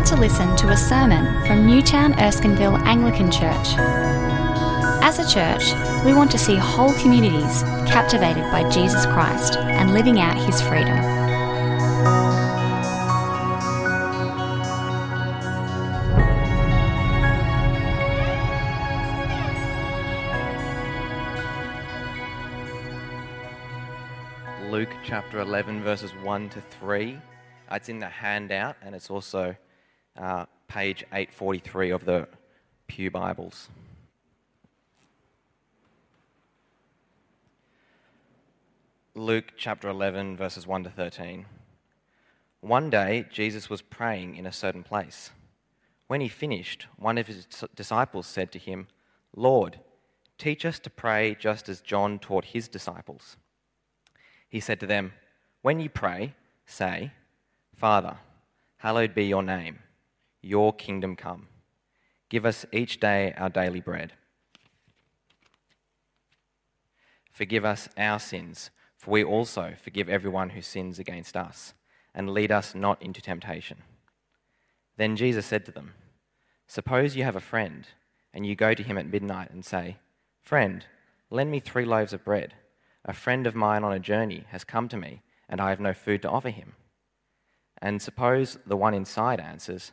about to listen to a sermon from Newtown Erskineville Anglican Church. As a church, we want to see whole communities captivated by Jesus Christ and living out his freedom. Luke chapter 11, verses 1 to 3. Uh, It's in the handout and it's also uh, page 843 of the Pew Bibles. Luke chapter 11, verses 1 to 13. One day, Jesus was praying in a certain place. When he finished, one of his disciples said to him, Lord, teach us to pray just as John taught his disciples. He said to them, When you pray, say, Father, hallowed be your name, your kingdom come. Give us each day our daily bread. Forgive us our sins, for we also forgive everyone who sins against us, and lead us not into temptation. Then Jesus said to them, Suppose you have a friend, and you go to him at midnight and say, Friend, lend me three loaves of bread. A friend of mine on a journey has come to me, and I have no food to offer him. And suppose the one inside answers,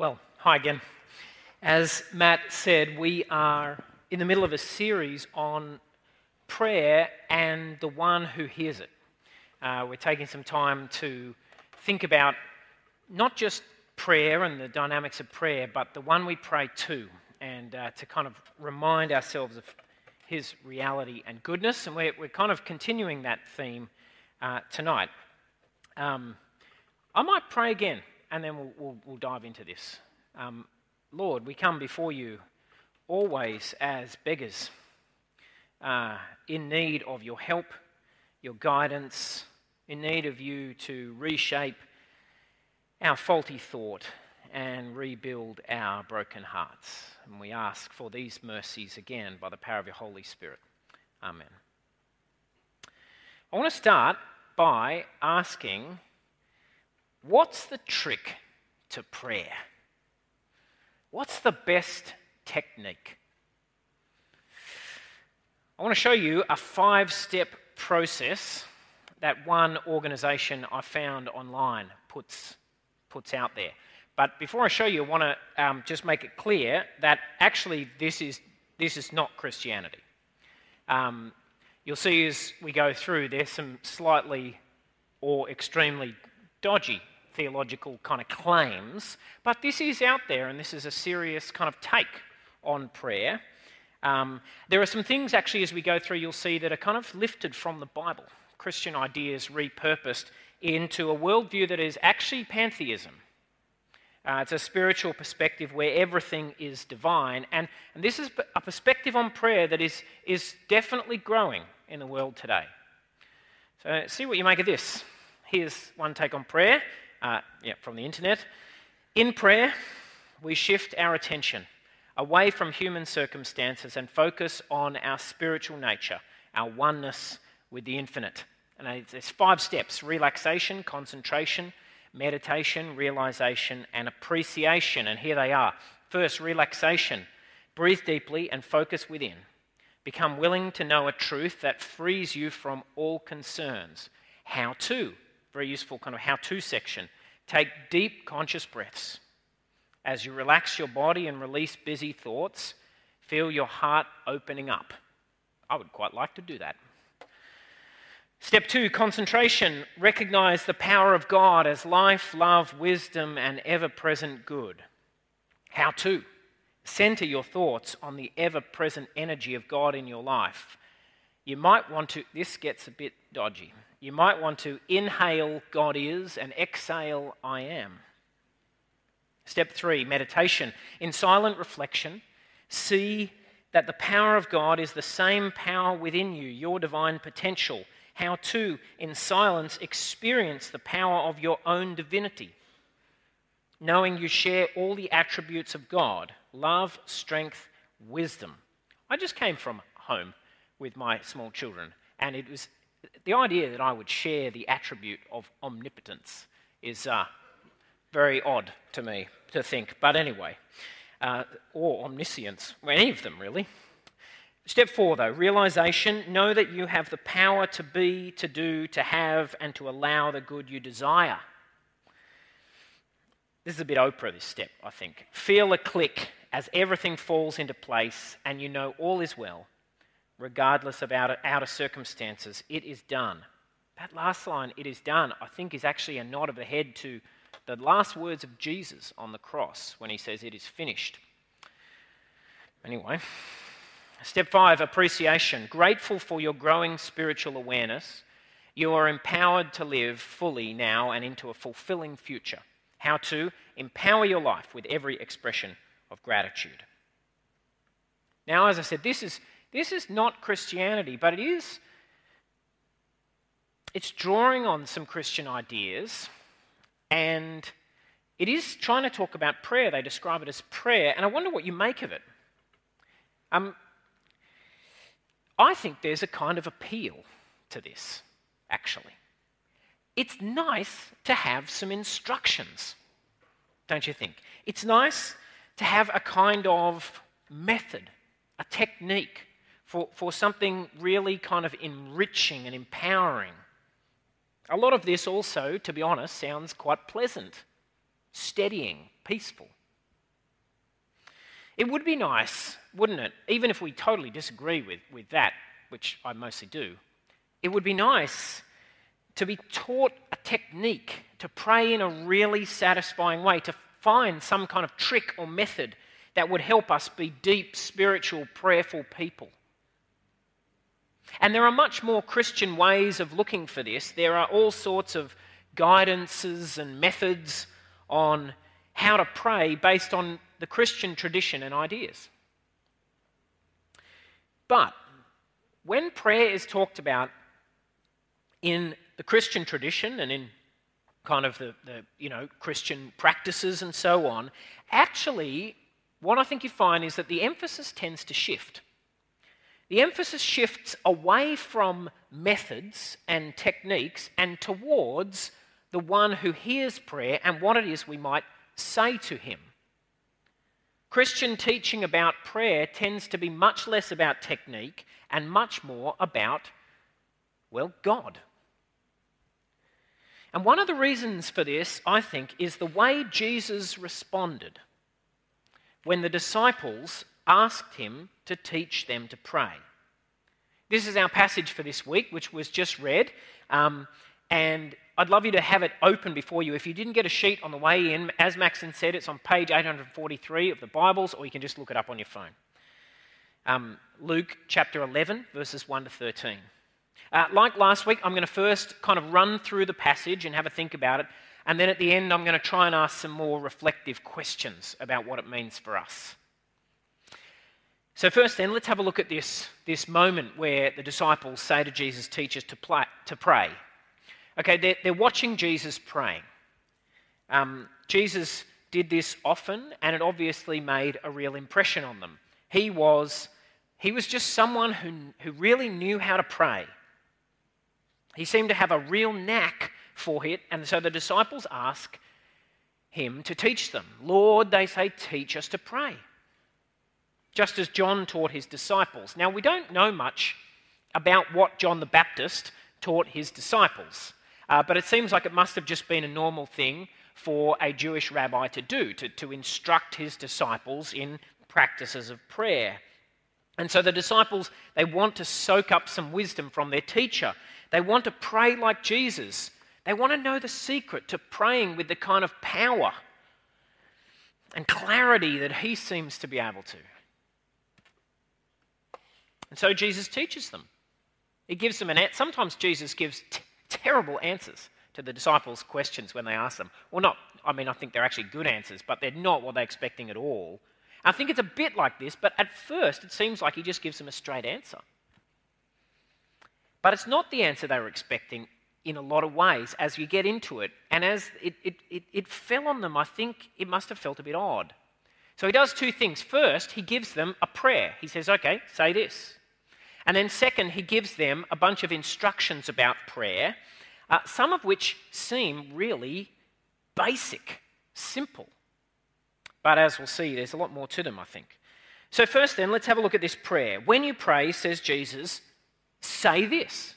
Well, hi again. As Matt said, we are in the middle of a series on prayer and the one who hears it. Uh, we're taking some time to think about not just prayer and the dynamics of prayer, but the one we pray to, and uh, to kind of remind ourselves of his reality and goodness. And we're, we're kind of continuing that theme uh, tonight. Um, I might pray again, and then we'll, we'll, we'll dive into this. Um, Lord, we come before you always as beggars, uh, in need of your help, your guidance, in need of you to reshape our faulty thought and rebuild our broken hearts. And we ask for these mercies again by the power of your Holy Spirit. Amen. I want to start by asking what's the trick to prayer? What's the best technique? I want to show you a five step process that one organization I found online puts, puts out there. But before I show you, I want to um, just make it clear that actually this is, this is not Christianity. Um, you'll see as we go through, there's some slightly or extremely dodgy theological kind of claims, but this is out there and this is a serious kind of take on prayer. Um, there are some things actually as we go through you'll see that are kind of lifted from the Bible, Christian ideas repurposed into a worldview that is actually pantheism. Uh, it's a spiritual perspective where everything is divine, and, and this is a perspective on prayer that is, is definitely growing in the world today. So, see what you make of this. Here's one take on prayer uh, yeah, from the internet. In prayer, we shift our attention away from human circumstances and focus on our spiritual nature, our oneness with the infinite. And there's five steps relaxation, concentration, meditation, realization, and appreciation. And here they are. First, relaxation. Breathe deeply and focus within. Become willing to know a truth that frees you from all concerns How to, very useful kind of how to section. Take deep conscious breaths. As you relax your body and release busy thoughts, feel your heart opening up. I would quite like to do that. Step two, concentration. Recognize the power of God as life, love, wisdom, and ever present good. How to? Center your thoughts on the ever present energy of God in your life. You might want to, this gets a bit dodgy. You might want to inhale God is and exhale I am. Step three, meditation. In silent reflection, see that the power of God is the same power within you, your divine potential how to, in silence, experience the power of your own divinity, knowing you share all the attributes of God love, strength, wisdom. I just came from home with my small children, and it was the idea that I would share the attribute of omnipotence is uh, very odd to me to think. But anyway, uh, or omniscience, well, any of them really. Step four, though, realization. Know that you have the power to be, to do, to have, and to allow the good you desire. This is a bit Oprah, this step, I think. Feel a click as everything falls into place and you know all is well, regardless of outer, outer circumstances. It is done. That last line, it is done, I think is actually a nod of the head to the last words of Jesus on the cross when he says, It is finished. Anyway, Step five, appreciation. Grateful for your growing spiritual awareness. You are empowered to live fully now and into a fulfilling future. How to empower your life with every expression of gratitude. Now, as I said, this is, this is not Christianity, but it is. It's drawing on some Christian ideas and it is trying to talk about prayer. They describe it as prayer, and I wonder what you make of it. Um, I think there's a kind of appeal to this, actually. It's nice to have some instructions, don't you think? It's nice to have a kind of method, a technique for, for something really kind of enriching and empowering. A lot of this also, to be honest, sounds quite pleasant, steadying, peaceful. It would be nice, wouldn't it, even if we totally disagree with, with that, which I mostly do, it would be nice to be taught a technique to pray in a really satisfying way, to find some kind of trick or method that would help us be deep, spiritual, prayerful people. And there are much more Christian ways of looking for this. There are all sorts of guidances and methods on how to pray based on the Christian tradition and ideas. But when prayer is talked about in the Christian tradition and in kind of the, the you know Christian practices and so on, actually what I think you find is that the emphasis tends to shift. The emphasis shifts away from methods and techniques and towards the one who hears prayer and what it is we might say to him. Christian teaching about prayer tends to be much less about technique and much more about, well, God. And one of the reasons for this, I think, is the way Jesus responded when the disciples asked him to teach them to pray. This is our passage for this week, which was just read. Um, and I'd love you to have it open before you. If you didn't get a sheet on the way in, as Maxon said, it's on page 843 of the Bibles, or you can just look it up on your phone. Um, Luke chapter 11, verses 1 to 13. Uh, like last week, I'm going to first kind of run through the passage and have a think about it. And then at the end, I'm going to try and ask some more reflective questions about what it means for us. So, first, then, let's have a look at this, this moment where the disciples say to Jesus, Teach us to, to pray. Okay, they're, they're watching Jesus praying. Um, Jesus did this often, and it obviously made a real impression on them. He was, he was just someone who, who really knew how to pray. He seemed to have a real knack for it, and so the disciples ask him to teach them. Lord, they say, teach us to pray. Just as John taught his disciples. Now, we don't know much about what John the Baptist taught his disciples. Uh, but it seems like it must have just been a normal thing for a Jewish rabbi to do, to, to instruct his disciples in practices of prayer. And so the disciples, they want to soak up some wisdom from their teacher. They want to pray like Jesus. They want to know the secret to praying with the kind of power and clarity that he seems to be able to. And so Jesus teaches them. He gives them an answer. Sometimes Jesus gives t- terrible answers to the disciples' questions when they ask them. Well, not, I mean, I think they're actually good answers, but they're not what they're expecting at all. I think it's a bit like this, but at first it seems like he just gives them a straight answer. But it's not the answer they were expecting in a lot of ways as you get into it. And as it, it, it, it, fell on them, I think it must have felt a bit odd. So he does two things. First, he gives them a prayer. He says, okay, say this. And then, second, he gives them a bunch of instructions about prayer, uh, some of which seem really basic, simple. But as we'll see, there's a lot more to them, I think. So, first, then, let's have a look at this prayer. When you pray, says Jesus, say this.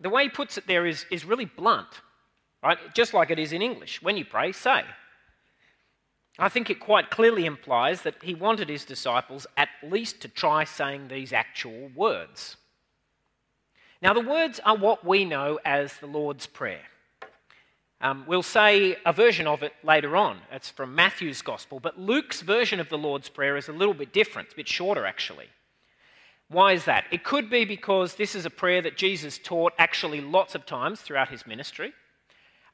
The way he puts it there is, is really blunt, right? Just like it is in English. When you pray, say. I think it quite clearly implies that he wanted his disciples at least to try saying these actual words. Now, the words are what we know as the Lord's Prayer. Um, we'll say a version of it later on. It's from Matthew's Gospel, but Luke's version of the Lord's Prayer is a little bit different, a bit shorter actually. Why is that? It could be because this is a prayer that Jesus taught actually lots of times throughout his ministry.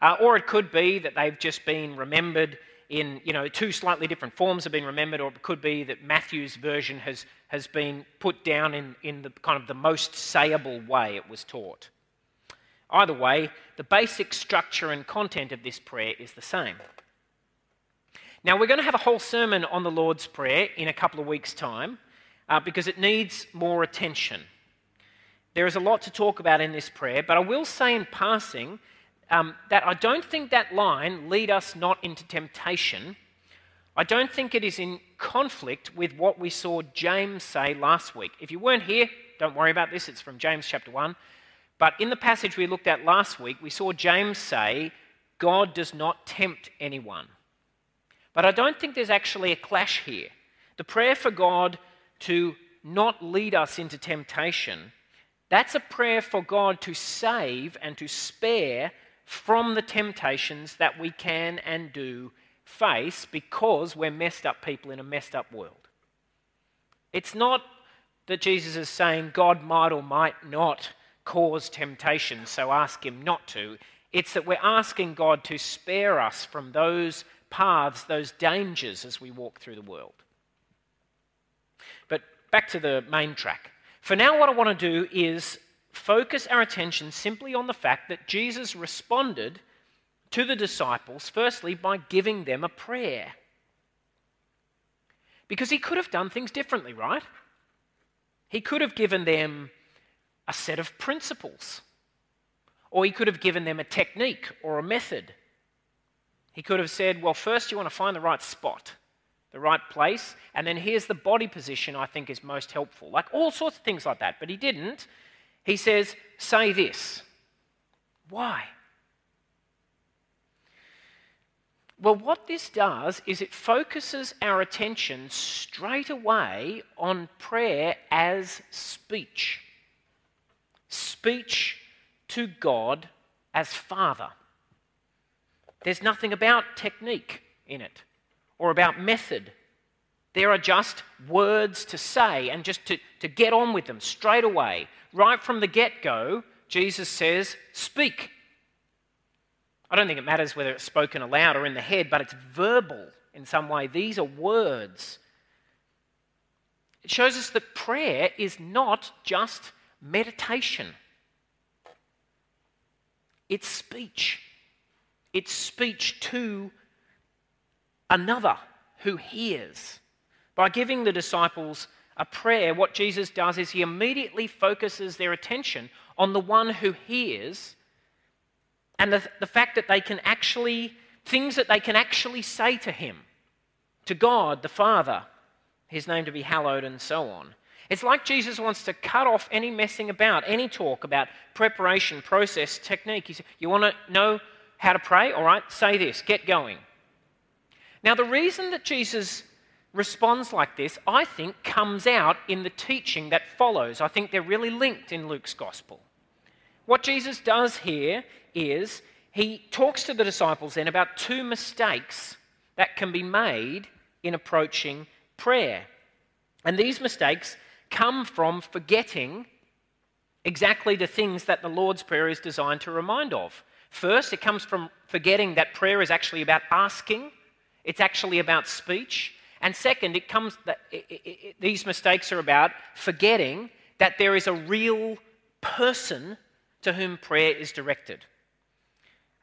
Uh, or it could be that they've just been remembered in, you know, two slightly different forms have been remembered, or it could be that Matthew's version has, has been put down in, in the kind of the most sayable way it was taught. Either way, the basic structure and content of this prayer is the same. Now, we're going to have a whole sermon on the Lord's Prayer in a couple of weeks' time uh, because it needs more attention. There is a lot to talk about in this prayer, but I will say in passing um, that I don't think that line, lead us not into temptation, I don't think it is in conflict with what we saw James say last week. If you weren't here, don't worry about this, it's from James chapter 1. But in the passage we looked at last week, we saw James say, God does not tempt anyone. But I don't think there's actually a clash here. The prayer for God to not lead us into temptation, that's a prayer for God to save and to spare from the temptations that we can and do face because we're messed up people in a messed up world. It's not that Jesus is saying God might or might not cause temptation, so ask Him not to. It's that we're asking God to spare us from those paths, those dangers as we walk through the world But back to the main track. For now, what I want to do is focus our attention simply on the fact that Jesus responded to the disciples, firstly, by giving them a prayer. Because he could have done things differently, right? He could have given them a set of principles, or he could have given them a technique or a method. He could have said, Well, first you want to find the right spot the right place. And then here's the body position I think is most helpful. Like all sorts of things like that. But he didn't. He says, say this. Why? Well, what this does is it focuses our attention straight away on prayer as speech. Speech to God as Father. There's nothing about technique in it or about method. There are just words to say and just to, to get on with them straight away. Right from the get go, Jesus says, Speak. I don't think it matters whether it's spoken aloud or in the head, but it's verbal in some way. These are words. It shows us that prayer is not just meditation, it's speech. It's speech to another who hears. By giving the disciples a prayer, what Jesus does is he immediately focuses their attention on the one who hears and the, the fact that they can actually, things that they can actually say to him, to God the Father, his name to be hallowed, and so on. It's like Jesus wants to cut off any messing about, any talk about preparation, process, technique. He said, You want to know how to pray? All right, say this, get going. Now, the reason that Jesus responds like this, I think, comes out in the teaching that follows. I think they're really linked in Luke's gospel. What Jesus does here is he talks to the disciples then about two mistakes that can be made in approaching prayer. And these mistakes come from forgetting exactly the things that the Lord's Prayer is designed to remind of. First, it comes from forgetting that prayer is actually about asking, it's actually about speech. And second, it comes that it, it, it, these mistakes are about forgetting that there is a real person to whom prayer is directed.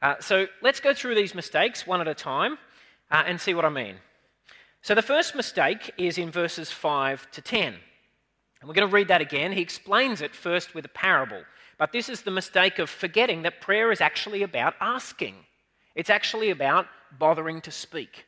Uh, so let's go through these mistakes one at a time uh, and see what I mean. So the first mistake is in verses 5 to 10. And we're going to read that again. He explains it first with a parable. But this is the mistake of forgetting that prayer is actually about asking, it's actually about bothering to speak.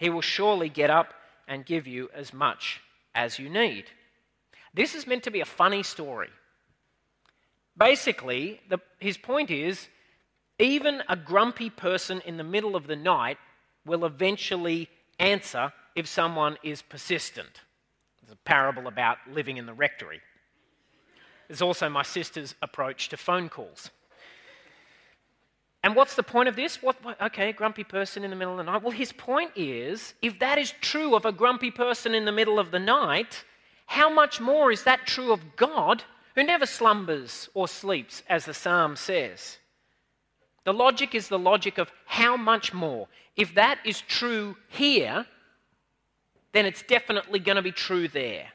he will surely get up and give you as much as you need. This is meant to be a funny story. Basically, the, his point is even a grumpy person in the middle of the night will eventually answer if someone is persistent. There's a parable about living in the rectory. There's also my sister's approach to phone calls. And what's the point of this? What, okay, grumpy person in the middle of the night. Well, his point is if that is true of a grumpy person in the middle of the night, how much more is that true of God, who never slumbers or sleeps, as the psalm says? The logic is the logic of how much more. If that is true here, then it's definitely going to be true there.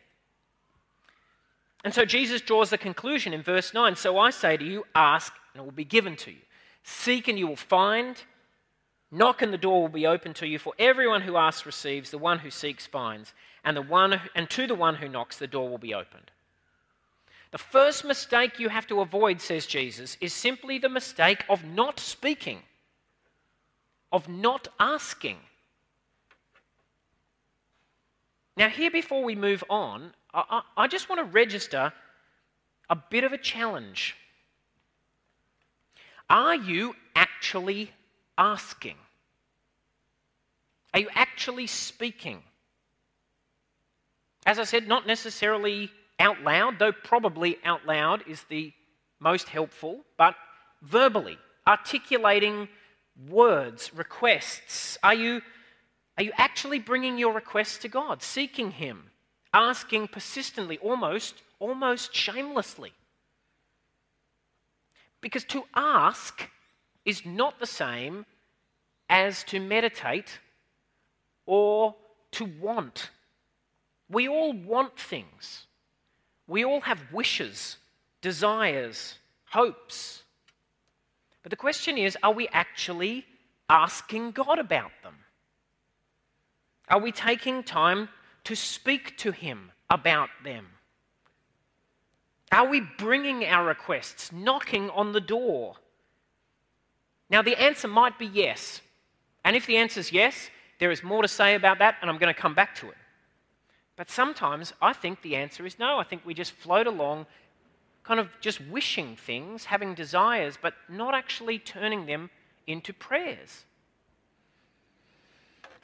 And so Jesus draws the conclusion in verse 9 So I say to you, ask, and it will be given to you. Seek, and you will find. Knock, and the door will be open to you. For everyone who asks receives, the one who seeks finds, and, the one, and to the one who knocks, the door will be opened. The first mistake you have to avoid, says Jesus, is simply the mistake of not speaking, of not asking. Now, here before we move on, I, I just want to register a bit of a challenge. Are you actually asking? Are you actually speaking? As I said, not necessarily out loud, though probably out loud is the most helpful, but verbally, articulating words, requests. Are you, are you actually bringing your requests to God, seeking Him? asking persistently, almost, almost shamelessly. Because to ask is not the same as to meditate or to want. We all want things. We all have wishes, desires, hopes. But the question is are we actually asking God about them? Are we taking time to speak to Him about them? Are we bringing our requests, knocking on the door? Now, the answer might be yes. And if the answer is yes, there is more to say about that, and I'm going to come back to it. But sometimes I think the answer is no. I think we just float along, kind of just wishing things, having desires, but not actually turning them into prayers.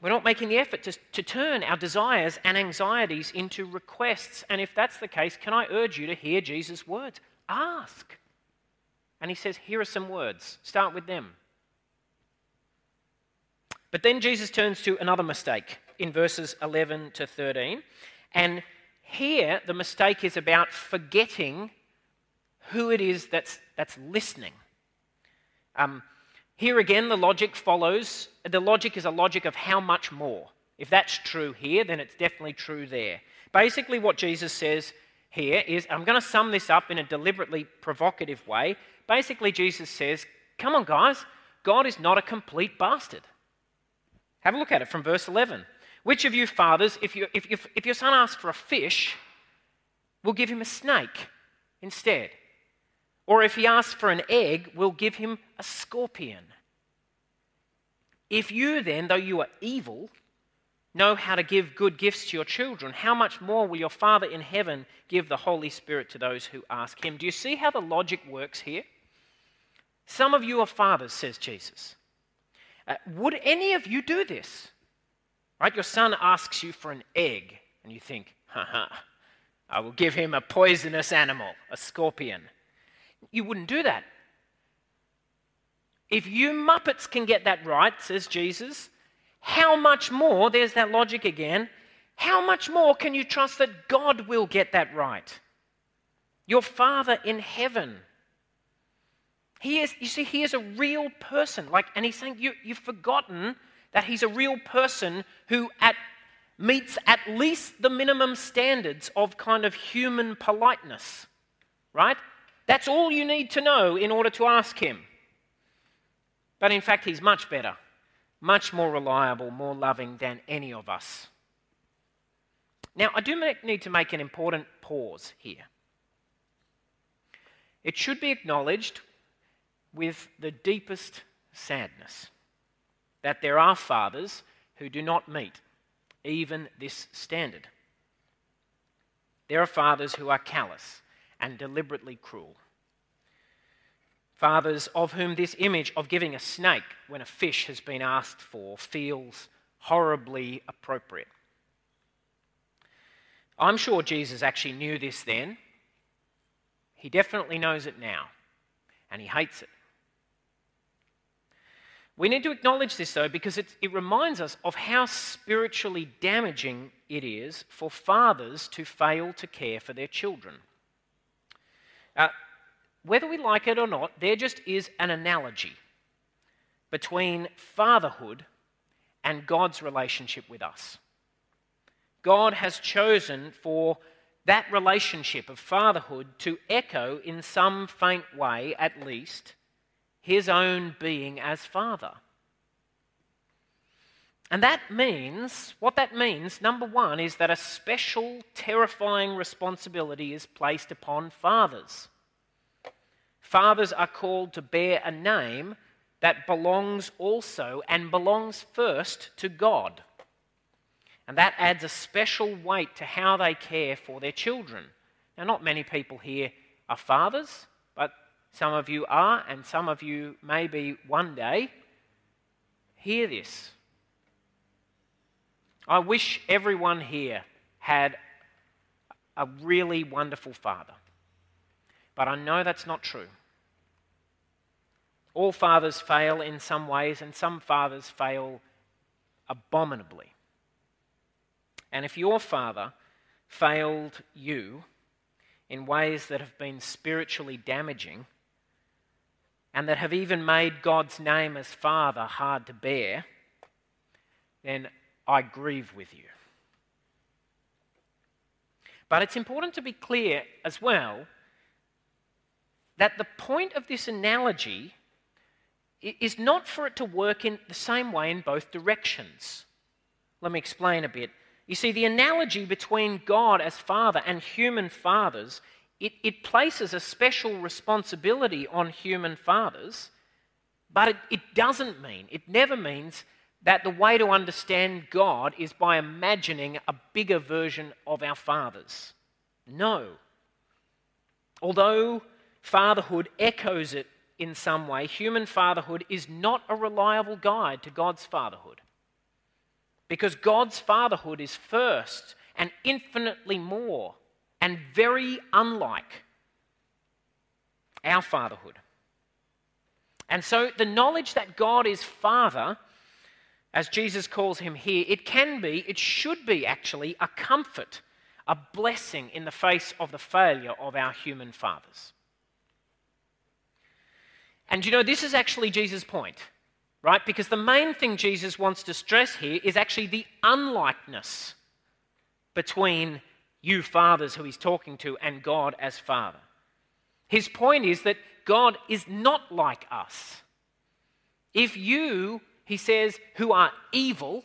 We're not making the effort to, to turn our desires and anxieties into requests. And if that's the case, can I urge you to hear Jesus' words? Ask. And he says, Here are some words. Start with them. But then Jesus turns to another mistake in verses 11 to 13. And here, the mistake is about forgetting who it is that's, that's listening. Um, here again, the logic follows. The logic is a logic of how much more. If that's true here, then it's definitely true there. Basically, what Jesus says here is I'm going to sum this up in a deliberately provocative way. Basically, Jesus says, Come on, guys, God is not a complete bastard. Have a look at it from verse 11. Which of you fathers, if, you, if, if, if your son asks for a fish, will give him a snake instead? Or if he asks for an egg, we'll give him a scorpion? If you then, though you are evil, know how to give good gifts to your children, how much more will your Father in heaven give the Holy Spirit to those who ask him? Do you see how the logic works here? Some of you are fathers, says Jesus. Uh, would any of you do this? Right? Your son asks you for an egg, and you think, ha ha, I will give him a poisonous animal, a scorpion. You wouldn't do that. If you Muppets can get that right, says Jesus, how much more, there's that logic again, how much more can you trust that God will get that right? Your Father in heaven. He is, you see, he is a real person. Like, and he's saying you, you've forgotten that he's a real person who at, meets at least the minimum standards of kind of human politeness, right? That's all you need to know in order to ask him. But in fact, he's much better much more reliable, more loving than any of us. Now, I do need to make an important pause here. It should be acknowledged with the deepest sadness that there are fathers who do not meet even this standard. There are fathers who are callous and deliberately cruel. Fathers of whom this image of giving a snake when a fish has been asked for feels horribly appropriate. I'm sure Jesus actually knew this then. He definitely knows it now, and he hates it. We need to acknowledge this, though, because it, it, reminds us of how spiritually damaging it is for fathers to fail to care for their children. Uh, whether we like it or not, there just is an analogy between fatherhood and God's relationship with us. God has chosen for that relationship of fatherhood to echo in some faint way, at least, his own being as father. And that means, what that means, number one, is that a special, terrifying responsibility is placed upon fathers. Fathers are called to bear a name that belongs also and belongs first to God. And that adds a special weight to how they care for their children. Now, not many people here are fathers, but some of you are, and some of you maybe one day. Hear this. I wish everyone here had a really wonderful father, but I know that's not true. All fathers fail in some ways, and some fathers fail abominably. And if your father failed you in ways that have been spiritually damaging, and that have even made God's name as Father hard to bear, then I grieve with you. But it's important to be clear as well that the point of this analogy is not for it to work in the same way in both directions. Let me explain a bit. You see, the analogy between God as Father and human fathers, it, it places a special responsibility on human fathers, but it, it doesn't mean, it never means that the way to understand God is by imagining a bigger version of our fathers. No. Although fatherhood echoes it in some way, human fatherhood is not a reliable guide to God's fatherhood. Because God's fatherhood is first and infinitely more and very unlike our fatherhood. And so the knowledge that God is Father, as Jesus calls him here, it can be, it should be actually, a comfort, a blessing in the face of the failure of our human fathers. And you know, this is actually Jesus' point, right? Because the main thing Jesus wants to stress here is actually the unlikeness between you fathers who he's talking to, and God as Father. His point is that God is not like us. If you, he says, who are evil,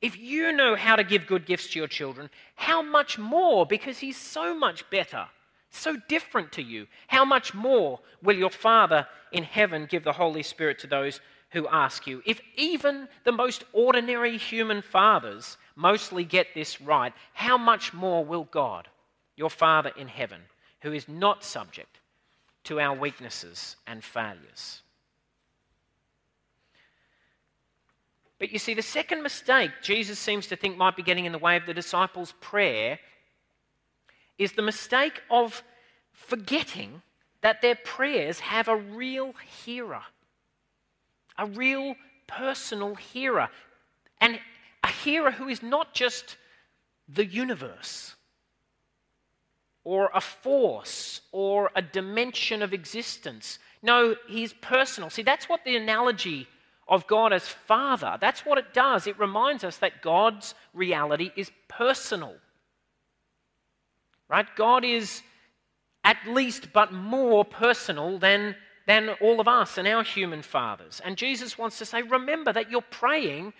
if you know how to give good gifts to your children, how much more, because he's so much better, so different to you, how much more will your Father in heaven give the Holy Spirit to those who ask you? If even the most ordinary human fathers mostly get this right, how much more will God, your Father in heaven, who is not subject to our weaknesses and failures? But you see, the second mistake Jesus seems to think might be getting in the way of the disciples' prayer is the mistake of forgetting that their prayers have a real hearer, a real personal hearer, and a hearer who is not just the universe or a force or a dimension of existence. No, he's personal. See, that's what the analogy of God as Father, that's what it does. It reminds us that God's reality is personal. Right? God is at least but more personal than, than all of us and our human fathers. And Jesus wants to say, remember that you're praying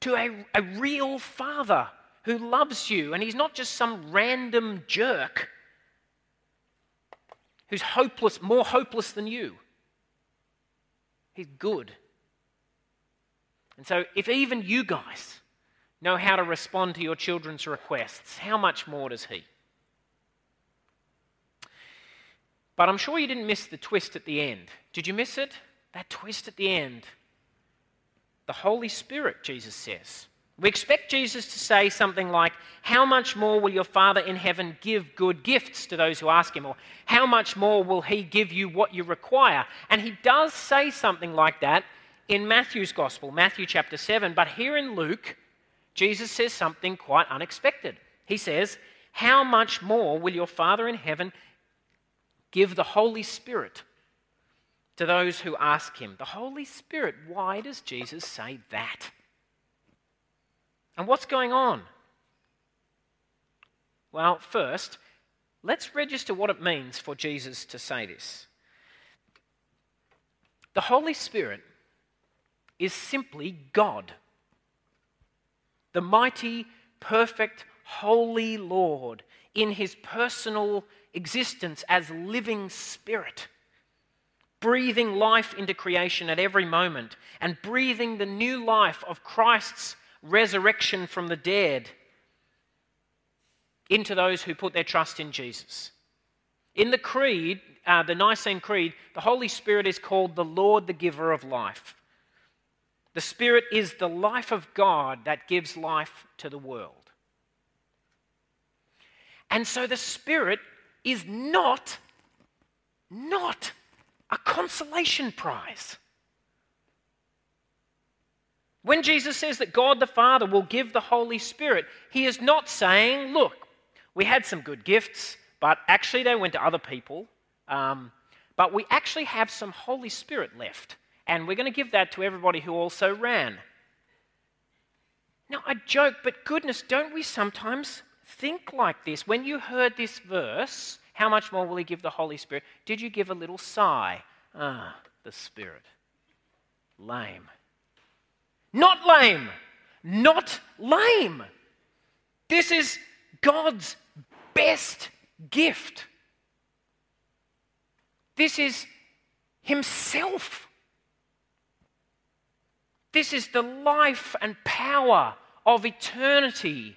to a, a real Father who loves you, and He's not just some random jerk who's hopeless, more hopeless than you. He's good. And so, if even you guys know how to respond to your children's requests, how much more does He? But I'm sure you didn't miss the twist at the end. Did you miss it? That twist at the end. The Holy Spirit, Jesus says. We expect Jesus to say something like, How much more will your Father in heaven give good gifts to those who ask him? Or, How much more will he give you what you require? And he does say something like that in Matthew's Gospel, Matthew chapter 7. But here in Luke, Jesus says something quite unexpected. He says, How much more will your Father in heaven give the Holy Spirit to those who ask him? The Holy Spirit. Why does Jesus say that? And what's going on? Well, first, let's register what it means for Jesus to say this. The Holy Spirit is simply God. The mighty, perfect, holy Lord in his personal existence as living spirit, breathing life into creation at every moment and breathing the new life of Christ's resurrection from the dead into those who put their trust in Jesus. In the Creed, uh, the Nicene Creed, the Holy Spirit is called the Lord, the giver of life. The Spirit is the life of God that gives life to the world. And so the Spirit is not, not a consolation prize. When Jesus says that God the Father will give the Holy Spirit, he is not saying, look, we had some good gifts, but actually they went to other people. Um, but we actually have some Holy Spirit left and we're going to give that to everybody who also ran. Now, I joke, but goodness, don't we sometimes think like this? When you heard this verse, how much more will He give the Holy Spirit? Did you give a little sigh? Ah, the Spirit. Lame. Not lame. Not lame. This is God's best gift. This is Himself. This is the life and power of eternity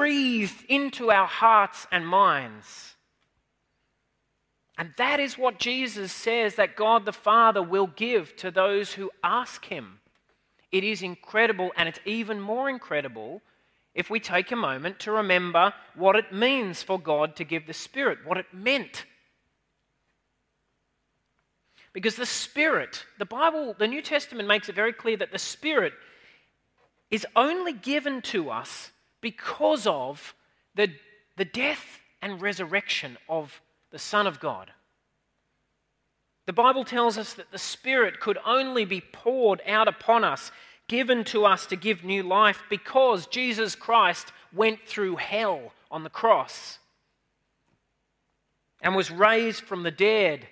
breathed into our hearts and minds. And that is what Jesus says that God the Father will give to those who ask Him. It is incredible, and it's even more incredible if we take a moment to remember what it means for God to give the Spirit, what it meant because the Spirit, the Bible, the New Testament makes it very clear that the Spirit is only given to us because of the, the death and resurrection of the Son of God. The Bible tells us that the Spirit could only be poured out upon us, given to us to give new life, because Jesus Christ went through hell on the cross and was raised from the dead,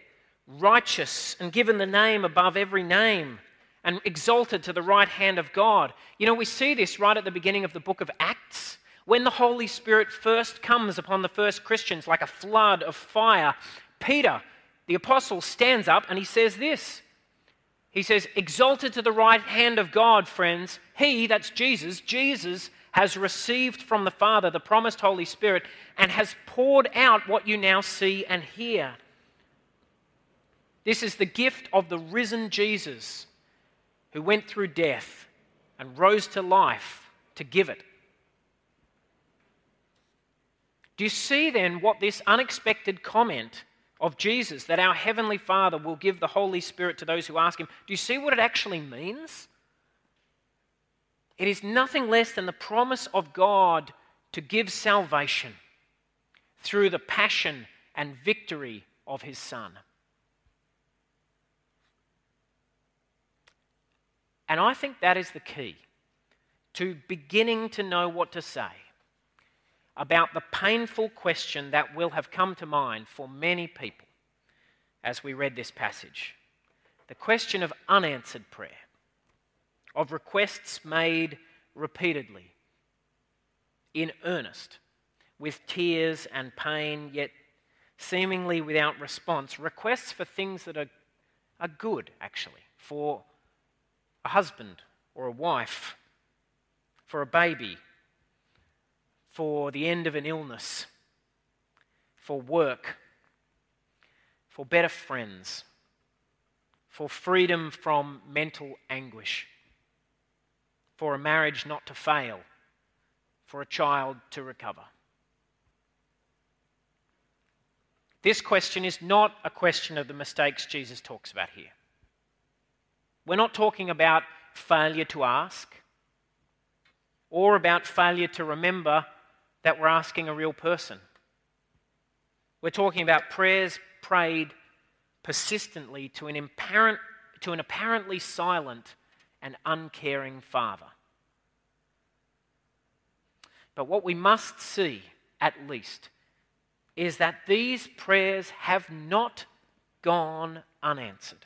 righteous, and given the name above every name, and exalted to the right hand of God. You know, we see this right at the beginning of the book of Acts. When the Holy Spirit first comes upon the first Christians like a flood of fire, Peter, the apostle, stands up and he says this. He says, Exalted to the right hand of God, friends, he, that's Jesus, Jesus has received from the Father the promised Holy Spirit and has poured out what you now see and hear. This is the gift of the risen Jesus who went through death and rose to life to give it. Do you see then what this unexpected comment of Jesus that our Heavenly Father will give the Holy Spirit to those who ask Him, do you see what it actually means? It is nothing less than the promise of God to give salvation through the passion and victory of His Son. And I think that is the key to beginning to know what to say about the painful question that will have come to mind for many people as we read this passage. The question of unanswered prayer of requests made repeatedly, in earnest, with tears and pain, yet seemingly without response, requests for things that are, are good, actually, for a husband or a wife, for a baby, for the end of an illness, for work, for better friends, for freedom from mental anguish for a marriage not to fail, for a child to recover. This question is not a question of the mistakes Jesus talks about here. We're not talking about failure to ask or about failure to remember that we're asking a real person. We're talking about prayers prayed persistently to an, apparent, to an apparently silent and uncaring Father. But what we must see, at least, is that these prayers have not gone unanswered.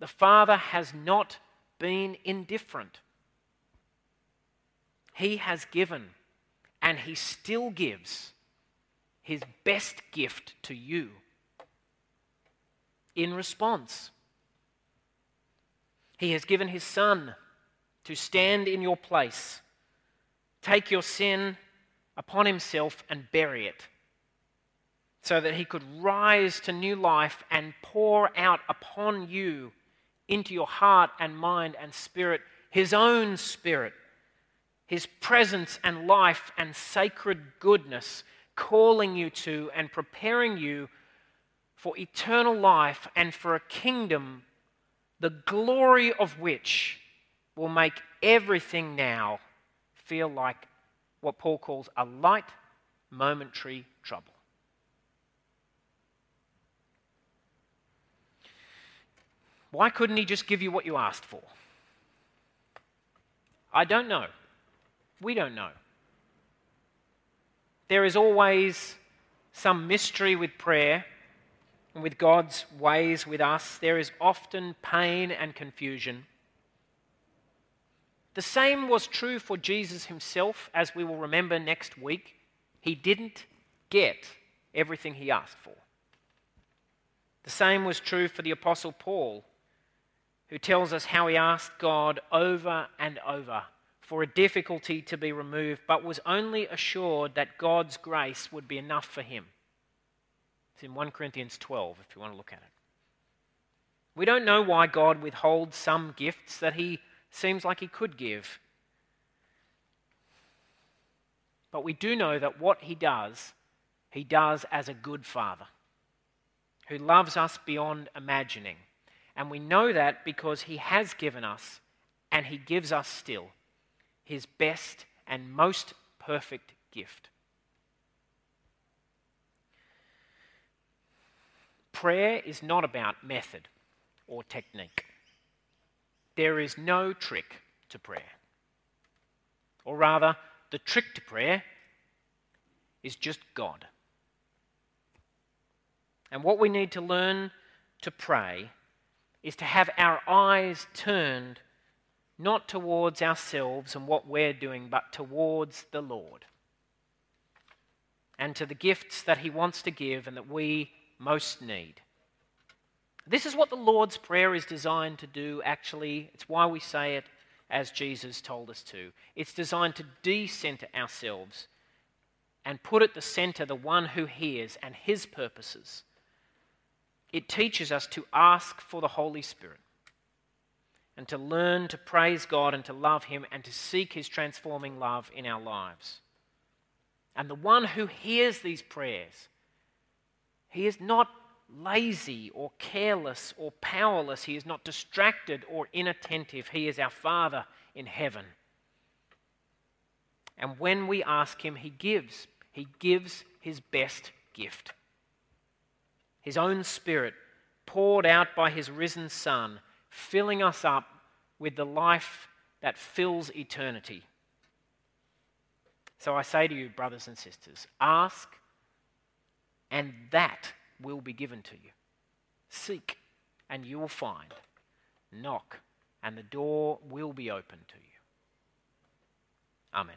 The Father has not been indifferent. He has given, and He still gives, His best gift to you in response. He has given His Son to stand in your place, take your sin upon Himself and bury it, so that He could rise to new life and pour out upon you into your heart and mind and spirit His own Spirit, His presence and life and sacred goodness, calling you to and preparing you for eternal life and for a kingdom the glory of which will make everything now feel like what Paul calls a light, momentary trouble. Why couldn't he just give you what you asked for? I don't know. We don't know. There is always some mystery with prayer and with God's ways with us, there is often pain and confusion. The same was true for Jesus himself, as we will remember next week. He didn't get everything he asked for. The same was true for the Apostle Paul, who tells us how he asked God over and over for a difficulty to be removed, but was only assured that God's grace would be enough for him. It's in 1 Corinthians 12 if you want to look at it. We don't know why God withholds some gifts that he seems like he could give. But we do know that what he does, he does as a good father who loves us beyond imagining. And we know that because he has given us, and he gives us still, his best and most perfect gift. Prayer is not about method or technique. There is no trick to prayer. Or rather, the trick to prayer is just God. And what we need to learn to pray is to have our eyes turned not towards ourselves and what we're doing, but towards the Lord and to the gifts that He wants to give and that we most need. This is what the Lord's Prayer is designed to do, actually. It's why we say it as Jesus told us to. It's designed to decenter ourselves and put at the center the one who hears and his purposes. It teaches us to ask for the Holy Spirit and to learn to praise God and to love Him and to seek His transforming love in our lives. And the one who hears these prayers, he is not lazy or careless or powerless. He is not distracted or inattentive. He is our Father in heaven. And when we ask Him, He gives. He gives His best gift His own Spirit, poured out by His risen Son, filling us up with the life that fills eternity. So I say to you, brothers and sisters, ask, and that will be given to you. Seek, and you will find. Knock, and the door will be opened to you. Amen.